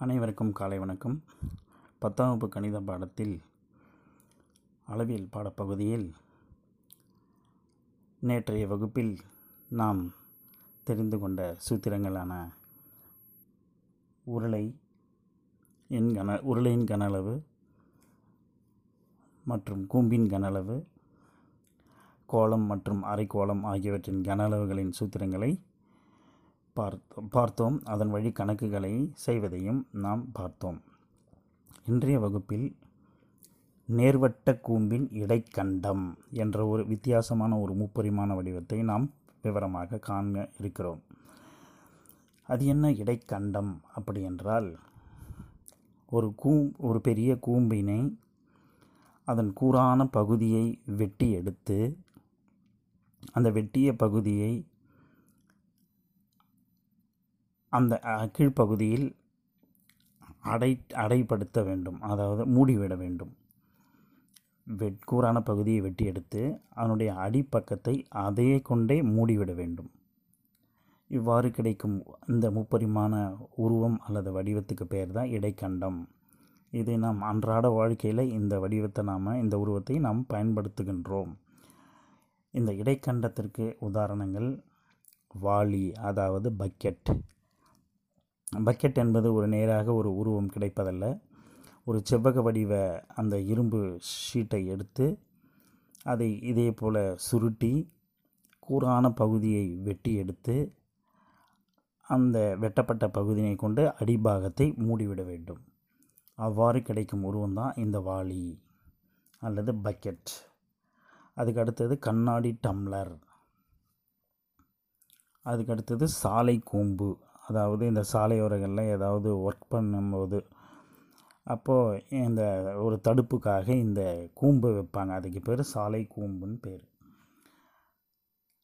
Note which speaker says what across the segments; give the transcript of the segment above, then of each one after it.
Speaker 1: அனைவருக்கும் காலை வணக்கம். பத்தாம் வகுப்பு கணித பாடத்தில் அளவியல் பாடப்பகுதியில் நேற்றைய வகுப்பில் நாம் தெரிந்து கொண்ட சூத்திரங்களான உருளை என் கன உருளையின் கன அளவு மற்றும் கூம்பின் கன அளவு கோலம் மற்றும் அரைக்கோளம் ஆகியவற்றின் கன அளவுகளின் சூத்திரங்களை பார்த்தோம் பார்த்தோம். அதன் வழி கணக்குகளை செய்வதையும் நாம் பார்த்தோம். இன்றைய வகுப்பில் நேர்வட்ட கூம்பின் இடைக்கண்டம் என்ற ஒரு வித்தியாசமான ஒரு முப்பரிமாண வடிவத்தை நாம் விவரமாக காண இருக்கிறோம். அது என்ன இடைக்கண்டம் அப்படி என்றால் ஒரு கூம் ஒரு பெரிய கூம்பினை அதன் கூரான பகுதியை வெட்டி எடுத்து அந்த வெட்டிய பகுதியை அந்த கீழ்ப்பகுதியில் அடை அடைப்படுத்த வேண்டும். அதாவது மூடிவிட வேண்டும். வெட் பகுதியை வெட்டி எடுத்து அதனுடைய அடிப்பக்கத்தை அதையே கொண்டே மூடிவிட வேண்டும். இவ்வாறு கிடைக்கும் இந்த முப்பரிமாண உருவம் அல்லது வடிவத்துக்கு பெயர் தான் இடைக்கண்டம். இதை நாம் அன்றாட வாழ்க்கையில் இந்த வடிவத்தை நாம் இந்த உருவத்தை நாம் பயன்படுத்துகின்றோம். இந்த இடைக்கண்டத்திற்கு உதாரணங்கள் வாளி அதாவது பக்கெட். பக்கெட் என்பது ஒரு நேராக ஒரு உருவம் கிடைப்பதல்ல. ஒரு செவ்வக வடிவ அந்த இரும்பு ஷீட்டை எடுத்து அதை இதே போல் சுருட்டி கூரான பகுதியை வெட்டி எடுத்து அந்த வெட்டப்பட்ட பகுதியை கொண்டு அடிபாகத்தை மூடிவிட வேண்டும். அவ்வாறு கிடைக்கும் உருவம் தான் இந்த வாளி அல்லது பக்கெட். அதுக்கு அடுத்தது கண்ணாடி டம்ளர். அதுக்கு அடுத்தது சாலை கூம்பு. அதாவது இந்த சாலையோரங்களில் ஏதாவது ஒர்க் பண்ணும்போது அப்போது இந்த ஒரு தடுப்புக்காக இந்த கூம்பு வைப்பாங்க. அதுக்கு பேர் சாலை கூம்புன்னு பேர்.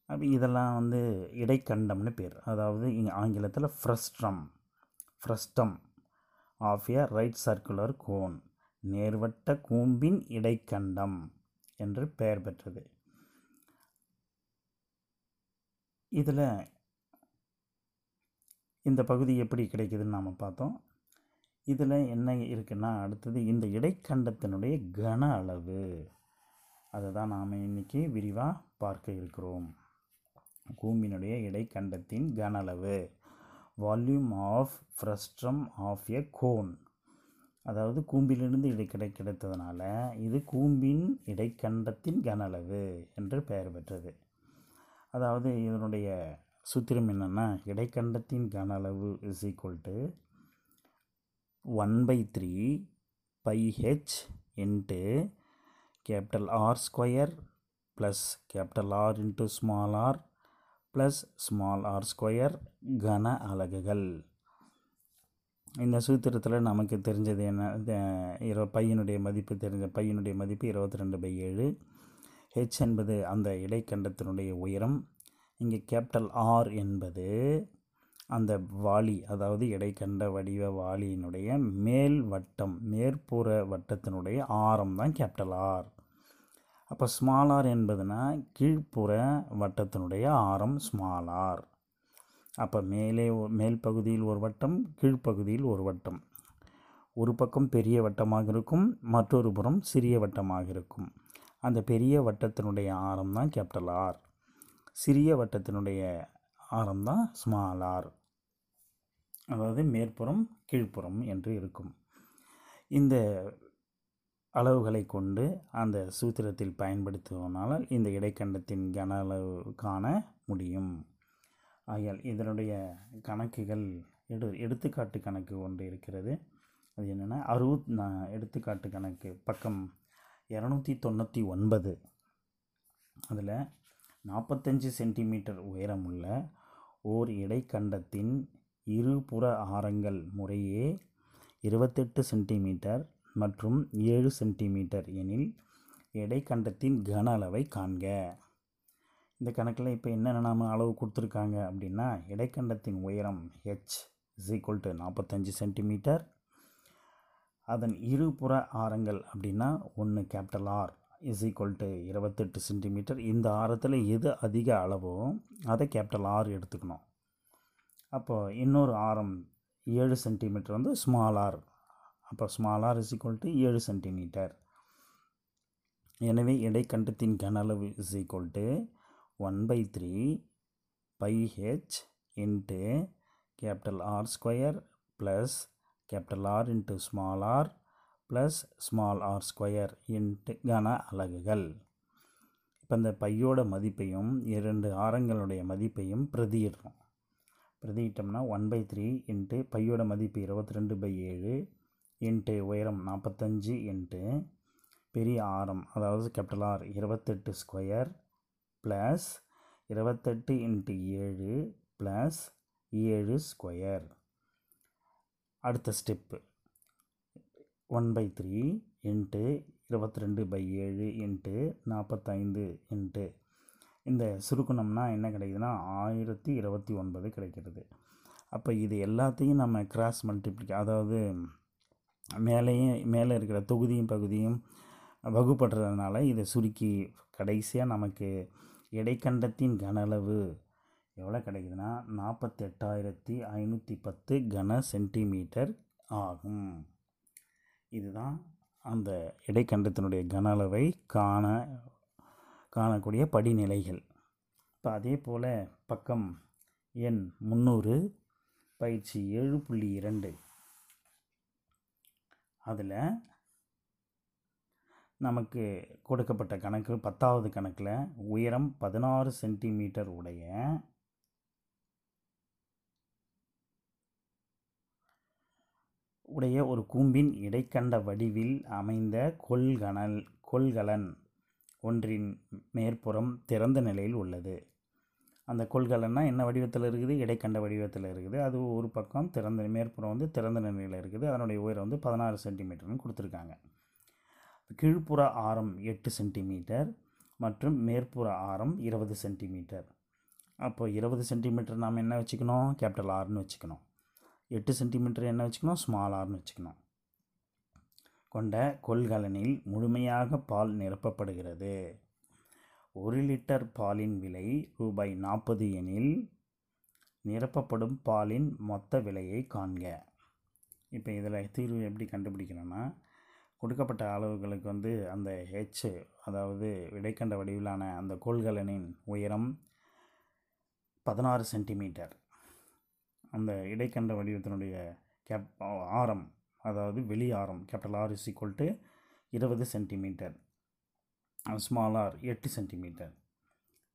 Speaker 1: அப்போ இதெல்லாம் வந்து இடைக்கண்டம்னு பேர். அதாவது இங்கே ஆங்கிலத்தில் frustum frustum of a right circular cone நேர்வட்ட கூம்பின் இடைக்கண்டம் என்று பெயர் பெற்றது. இதில் இந்த பகுதி எப்படி கிடைக்குதுன்னு நாம் பார்த்தோம். இதில் என்ன இருக்குன்னா அடுத்தது இந்த இடைக்கண்டத்தினுடைய கன அளவு. அதை தான் நாம் இன்றைக்கி விரிவாக பார்க்க இருக்கிறோம். கூம்பினுடைய இடைக்கண்டத்தின் கன அளவு. Volume of frustum of a cone அதாவது கூம்பிலிருந்து இடை கிடை கிடைத்ததுனால இது கூம்பின் இடைக்கண்டத்தின் கன அளவு என்று பெயர் பெற்றது. அதாவது இதனுடைய சூத்திரம் என்னென்னா இடைக்கண்டத்தின் கன அளவு is equal to one by three pi h into capital R square plus capital R into small r plus small r square கன அலகுகள். இந்த சூத்திரத்தில் நமக்கு தெரிஞ்சது என்ன? இரு பையனுடைய மதிப்பு தெரிஞ்ச பையனுடைய மதிப்பு இருபத்தி ரெண்டு பை ஏழு. ஹெச் என்பது அந்த இடைக்கண்டத்தினுடைய உயரம். இங்கே கேபிட்டல் ஆர் என்பது அந்த வாளி அதாவது இடைக்கண்ட வடிவ வாளியினுடைய மேல் வட்டம் மேற்புற வட்டத்தினுடைய ஆரம் தான் கேபிட்டல் ஆர் அப்போ ஸ்மால் ஆர் என்பதுனா கீழ்ப்புற வட்டத்தினுடைய ஆரம் ஸ்மால் ஆர் அப்போ மேலே மேல் பகுதியில் ஒரு வட்டம் கீழ்ப்பகுதியில் ஒரு வட்டம். ஒரு பக்கம் பெரிய வட்டமாக இருக்கும் மற்றொரு புறம் சிறிய வட்டமாக இருக்கும். அந்த பெரிய வட்டத்தினுடைய ஆரம் தான் கேபிட்டல் ஆர் சிறிய வட்டத்தினுடைய ஆரம் தான் ஸ்மால் ஆர் அதாவது மேற்புறம் கீழ்ப்புறம் என்று இருக்கும். இந்த அளவுகளை கொண்டு அந்த சூத்திரத்தில் பயன்படுத்துவதனால் இந்த இடைக்கண்டத்தின் கன அளவு காண முடியும். ஆகையால் இதனுடைய கணக்குகள் எடு எடுத்துக்காட்டு கணக்கு ஒன்று இருக்கிறது. அது என்னென்னா அறுபத் எடுத்துக்காட்டு கணக்கு பக்கம் இரநூத்தி தொண்ணூற்றி ஒன்பது. அதில் நாற்பத்தஞ்சு சென்டிமீட்டர் உயரமுள்ள ஓர் இடைக்கண்டத்தின் இருபுற ஆரங்கள் முறையே இருபத்தெட்டு சென்டிமீட்டர் மற்றும் ஏழு சென்டிமீட்டர் எனில் இடைக்கண்டத்தின் கன அளவை காண்க. இந்த கணக்கில் இப்போ என்னென்ன நாம் அளவு கொடுத்துருக்காங்க அப்படின்னா இடைக்கண்டத்தின் உயரம் ஹெச் இஸ் ஈக்குவல் டு நாற்பத்தஞ்சு சென்டிமீட்டர். அதன் இருபுற ஆரங்கள் அப்படின்னா ஒன்று capital R is equal to இருபத்தெட்டு சென்டிமீட்டர் இந்த ஆரத்தில் எது அதிக அளவோ அதை கேபிட்டல் ஆர் எடுத்துக்கணும். அப்போ இன்னொரு ஆரம் ஏழு சென்டிமீட்டர் வந்து ஸ்மால் ஆர் அப்போ small r is equal to ஏழு சென்டிமீட்டர் எனவே இடைக்கண்டத்தின் கன அளவு is equal to one by three pi h into capital R square plus capital R into small r plus small r square into கன அலகுகள். இப்போ இந்த பையோட மதிப்பையும் இரண்டு ஆரங்களுடைய மதிப்பையும் பிரதியிடுறோம். பிரதியிட்டோம்னா ஒன் பை த்ரீ இன்ட்டு பையோட மதிப்பு இருபத்தி ரெண்டு பை ஏழு இன்ட்டு உயரம் நாற்பத்தஞ்சு இன்ட்டு பெரிய ஆரம் அதாவது கேபிட்டல் ஆர் இருபத்தெட்டு ஸ்கொயர் ப்ளஸ் இருபத்தெட்டு இன்ட்டு ஏழு ப்ளஸ் ஏழு ஸ்கொயர் அடுத்த step one by three into இருபத்தி ரெண்டு பை ஏழு இன்ட்டு நாற்பத்தைந்து இன்ட்டு. இந்த சுருக்கணம்னா என்ன கிடைக்குதுன்னா ஆயிரத்தி இருபத்தி ஒன்பது கிடைக்கிறது. அப்போ இது எல்லாத்தையும் நம்ம கிராஸ் மல்டிப்ளிக் அதாவது மேலேயும் மேலே இருக்கிற தொகுதியும் பகுதியும் வகுப்படுறதுனால இதை சுருக்கி கடைசியாக நமக்கு இடைக்கண்டத்தின் கன அளவு எவ்வளோ கிடைக்குதுன்னா நாற்பத்தெட்டாயிரத்தி ஐநூற்றி பத்து கன சென்டிமீட்டர் ஆகும். இதுதான் அந்த இடைக்கண்டத்தினுடைய கன அளவை காண காணக்கூடிய படிநிலைகள். இப்போ அதே போல் பக்கம் எண் முந்நூறு பயிற்சி ஏழு புள்ளி இரண்டு. அதில் நமக்கு கொடுக்கப்பட்ட கணக்கு பத்தாவது கணக்கில் உயரம் பதினாறு சென்டிமீட்டர் உடைய உடைய ஒரு கூம்பின் இடைக்கண்ட வடிவில் அமைந்த கொள்கணல் கொள்கலன் ஒன்றின் மேற்புறம் திறந்த நிலையில் உள்ளது. அந்த கொள்கலன்னா என்ன வடிவத்தில் இருக்குது? இடைக்கண்ட வடிவத்தில் இருக்குது. அது ஒரு பக்கம் திறந்த மேற்புறம் வந்து திறந்த நிலையில் இருக்குது. அதனுடைய உயரம் வந்து பதினாறு சென்டிமீட்டர்னு கொடுத்துருக்காங்க. கீழ்ப்புற ஆரம் எட்டு சென்டிமீட்டர் மற்றும் மேற்புற ஆரம் இருபது சென்டிமீட்டர். அப்போ இருபது சென்டிமீட்டர் நாம் என்ன வச்சுக்கணும்? கேபிட்டல் ஆர்னு வச்சுக்கணும். எட்டு சென்டிமீட்டர் என்ன வச்சுக்கணும் ஸ்மால் ஆர்னு வச்சுக்கணும். கொண்ட கொள்கலனில் முழுமையாக பால் நிரப்பப்படுகிறது. ஒரு லிட்டர் பாலின் விலை ரூபாய் நாற்பது எனில் நிரப்பப்படும் பாலின் மொத்த விலையை காண்க. இப்போ இதில் தீர்வு எப்படி கண்டுபிடிக்கணும்னா கொடுக்கப்பட்ட அளவுகளுக்கு வந்து அந்த ஹெச் அதாவது விடைக்கண்ட வடிவிலான அந்த கொள்கலனின் உயரம் பதினாறு சென்டிமீட்டர் அந்த இடைக்கண்ட வடிவத்தினுடைய கேப் ஆரம் அதாவது வெளி ஆரம் capital R is equal to இருபது சென்டிமீட்டர் ஸ்மால் ஆர் எட்டு சென்டிமீட்டர்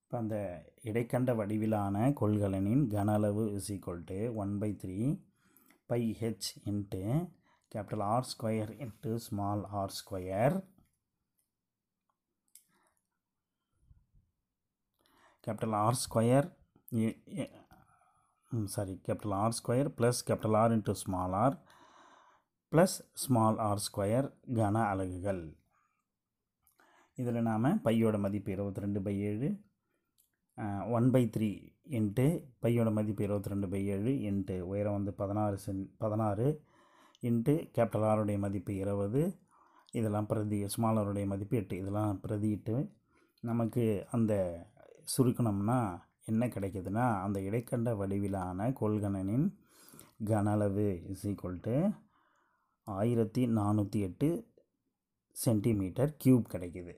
Speaker 1: இப்போ அந்த இடைக்கண்ட வடிவிலான கொள்கலனின் கன அளவு is equal to one by three pi h into capital R square into small r square capital R square sorry. Capital R square plus capital R into small r plus small r square கன அலகுகள். இதில் நாம் பையோட மதிப்பு இருபத்தி ரெண்டு by ஏழு one by three into பையோட மதிப்பு இருபத்தி ரெண்டு பை ஏழு இன்ட்டு உயரம் வந்து பதினாறு சென் பதினாறு இன்ட்டு கேபிட்டல் ஆருடைய மதிப்பு இருபது. இதெல்லாம் பிரதி ஸ்மாலருடைய மதிப்பு எட்டு. இதெல்லாம் பிரதியிட்டு நமக்கு அந்த சுருக்கணும்னா என்ன கிடைக்குதுன்னா அந்த இடைக்கண்ட வடிவிலான கொள்கலனின் கன அளவு இஸ் ஈக்குவல் டு ஆயிரத்தி நானூற்றி எட்டு சென்டிமீட்டர் க்யூப் கிடைக்குது.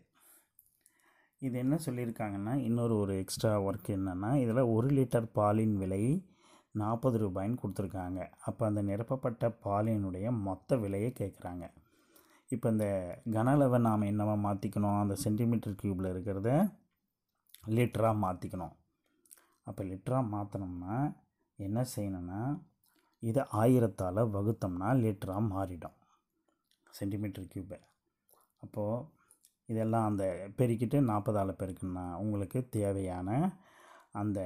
Speaker 1: இது என்ன சொல்லியிருக்காங்கன்னா இன்னொரு ஒரு எக்ஸ்ட்ரா ஒர்க் என்னென்னா இதில் ஒரு லிட்டர் பாலின் விலை நாற்பது ரூபாய்ன்னு கொடுத்துருக்காங்க. அப்போ அந்த நிரப்பப்பட்ட பாலினுடைய மொத்த விலையை கேட்குறாங்க இப்போ இந்த கன அளவை நாம் என்னவா மாற்றிக்கணும் அந்த சென்டிமீட்டர் க்யூப்பில் இருக்கிறத லிட்டராக மாற்றிக்கணும் அப்போ லிட்டராக மாற்றினோம்னா என்ன செய்யணும்னா இதை ஆயிரத்தால் வகுத்தோம்னா லிட்டராக மாறிடும். சென்டிமீட்டர் க்யூப்பை அப்போது இதெல்லாம் அந்த பெருக்கிட்டு நாற்பதால் பெருக்குன்னா உங்களுக்கு தேவையான அந்த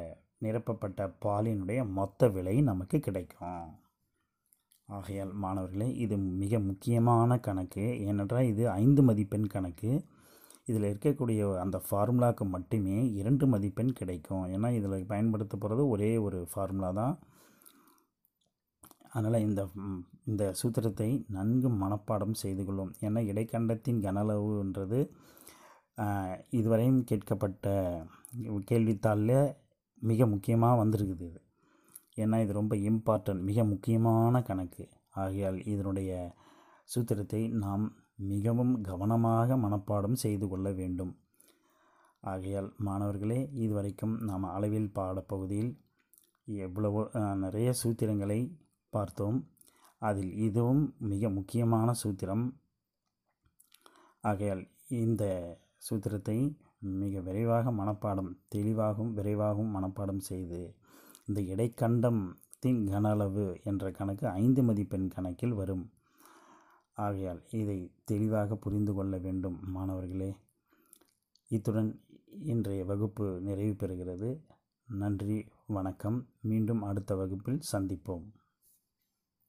Speaker 1: நிரப்பப்பட்ட பாலினுடைய மொத்த விலை நமக்கு கிடைக்கும். ஆகையால் மாணவர்களே இது மிக முக்கியமான கணக்கு. ஏனென்றால் இது ஐந்து மதிப்பெண் கணக்கு. இதில் இருக்கக்கூடிய அந்த ஃபார்முலாவுக்கு மட்டுமே இரண்டு மதிப்பெண் கிடைக்கும். ஏன்னா இதில் பயன்படுத்த போகிறது ஒரே ஒரு ஃபார்முலா தான். அதனால் இந்த இந்த சூத்திரத்தை நன்கு மனப்பாடம் செய்து கொள்ளும் ஏன்னா இடைக்கண்டத்தின் கனளவுன்றது இதுவரையும் கேட்கப்பட்ட கேள்வித்தாளில் மிக முக்கியமாக வந்திருக்குது இது. ஏன்னா இது ரொம்ப இம்பார்ட்டன்ட் மிக முக்கியமான கணக்கு. ஆகையால் இதனுடைய சூத்திரத்தை நாம் மிகவும் கவனமாக மனப்பாடம் செய்து கொள்ள வேண்டும். ஆகையால் மாணவர்களே இதுவரைக்கும் நாம் அளவில் பாடப்பகுதியில் எவ்வளவோ நிறைய சூத்திரங்களை பார்த்தோம். அதில் இதுவும் மிக முக்கியமான சூத்திரம். ஆகையால் இந்த சூத்திரத்தை மிக விரைவாக மனப்பாடம் தெளிவாகவும் விரைவாகவும் மனப்பாடம் செய்து இந்த இடைக்கண்டத்தின் கன அளவு என்ற கணக்கு ஐந்து மதிப்பெண் கணக்கில் வரும். ஆகையால் இதை தெளிவாக புரிந்து கொள்ள வேண்டும் மாணவர்களே. இத்துடன் இன்றைய வகுப்பு நிறைவு பெறுகிறது. நன்றி வணக்கம். மீண்டும் அடுத்த வகுப்பில் சந்திப்போம்.